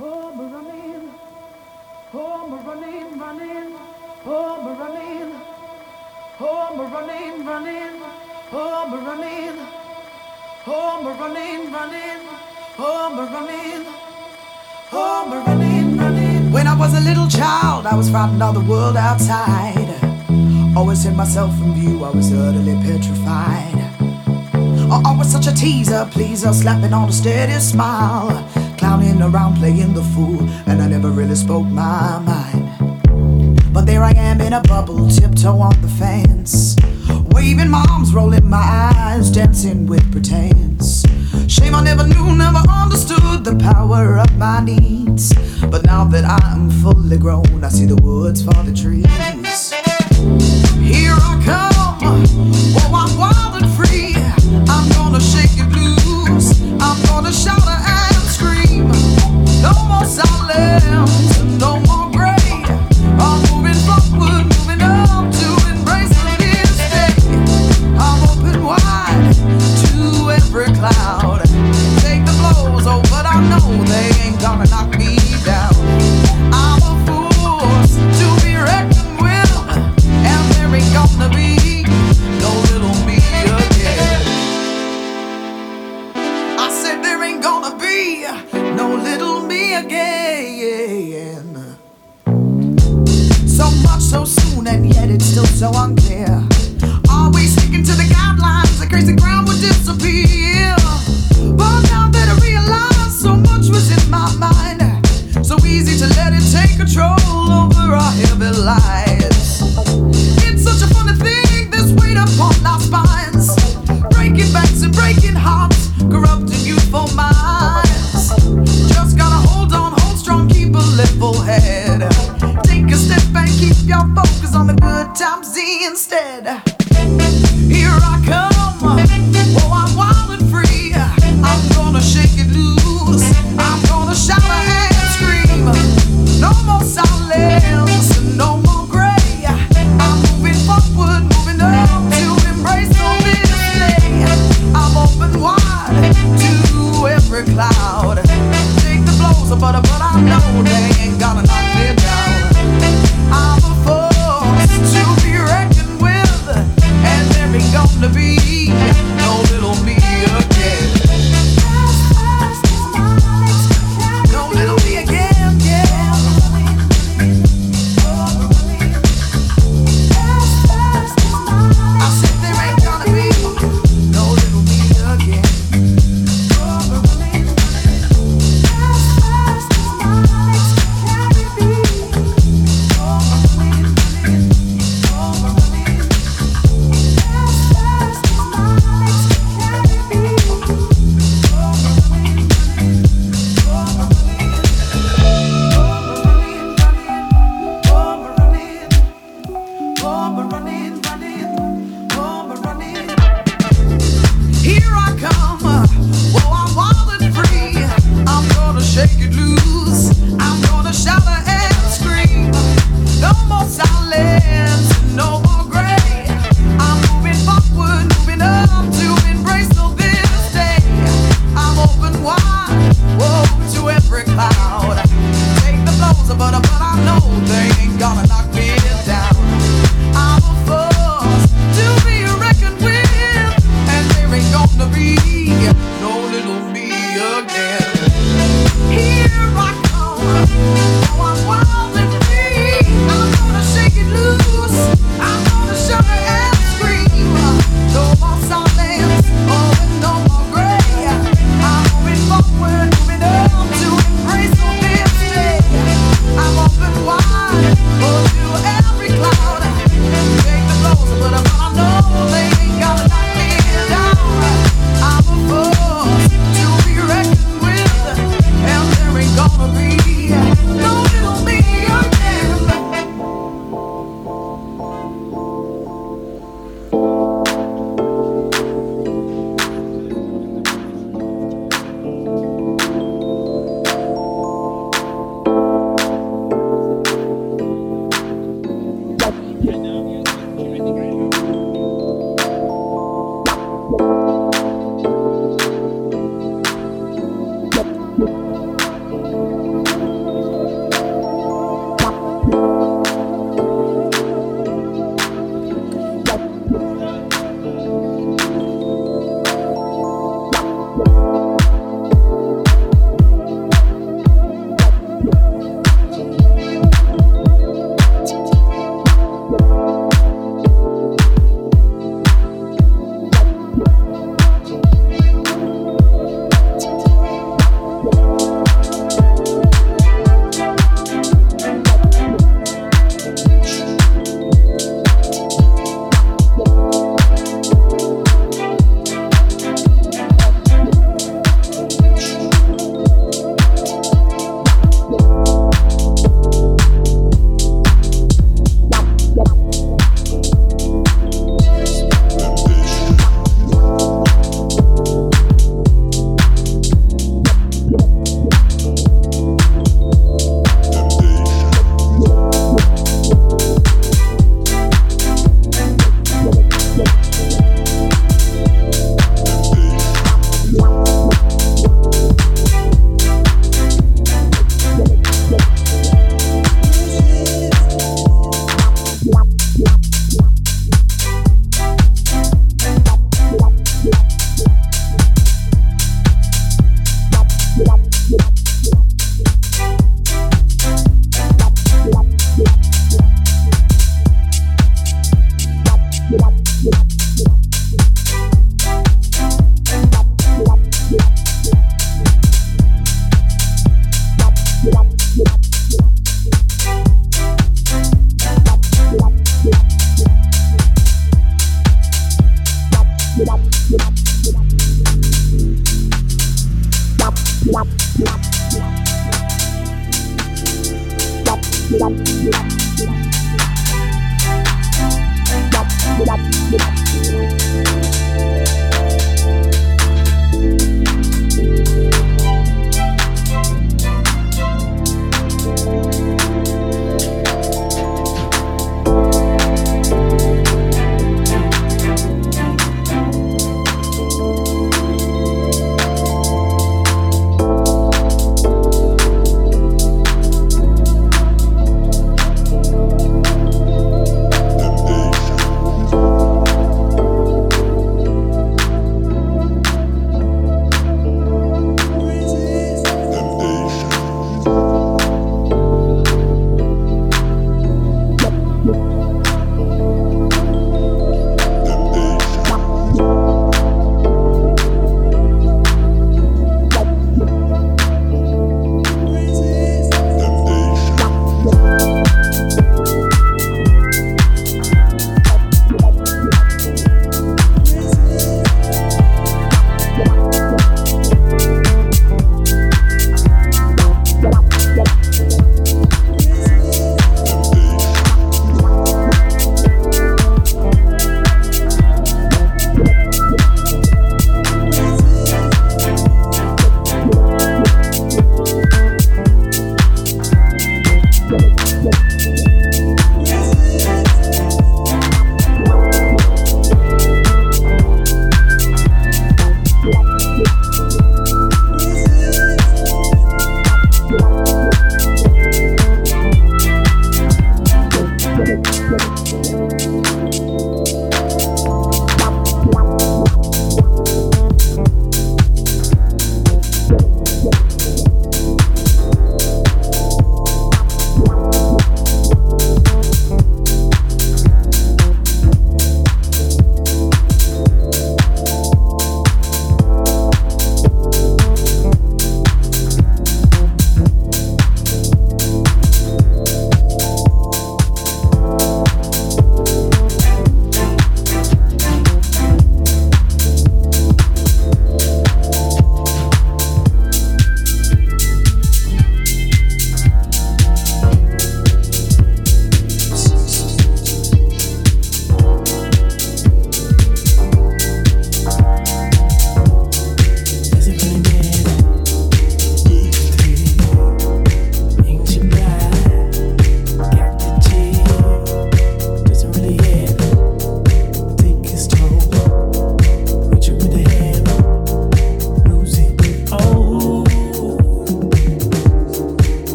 Oh, we're running. Oh, we're running, running. Oh, we're running. Oh, we're running, running. Oh, we're running. Oh, we're running, running. Oh, we're running. Oh, we're running, running. When I was a little child, I was frightened of the world outside. Always hid myself from view, I was utterly petrified. Oh, I was such a teaser, pleaser, slapping on a steady smile. Clowning around, playing the fool, and I never really spoke my mind. But there I am in a bubble, tiptoe on the fence. Waving my arms, rolling my eyes, dancing with pretense. Shame I never knew, never understood the power of my needs. But now that I'm fully grown, I see the woods for the trees. Here I come, oh I'm wild and free. I'm gonna shake it loose. I'm gonna shout. No more silence,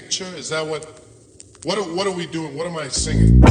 picture? Is that what? What what are we doing? What am I singing?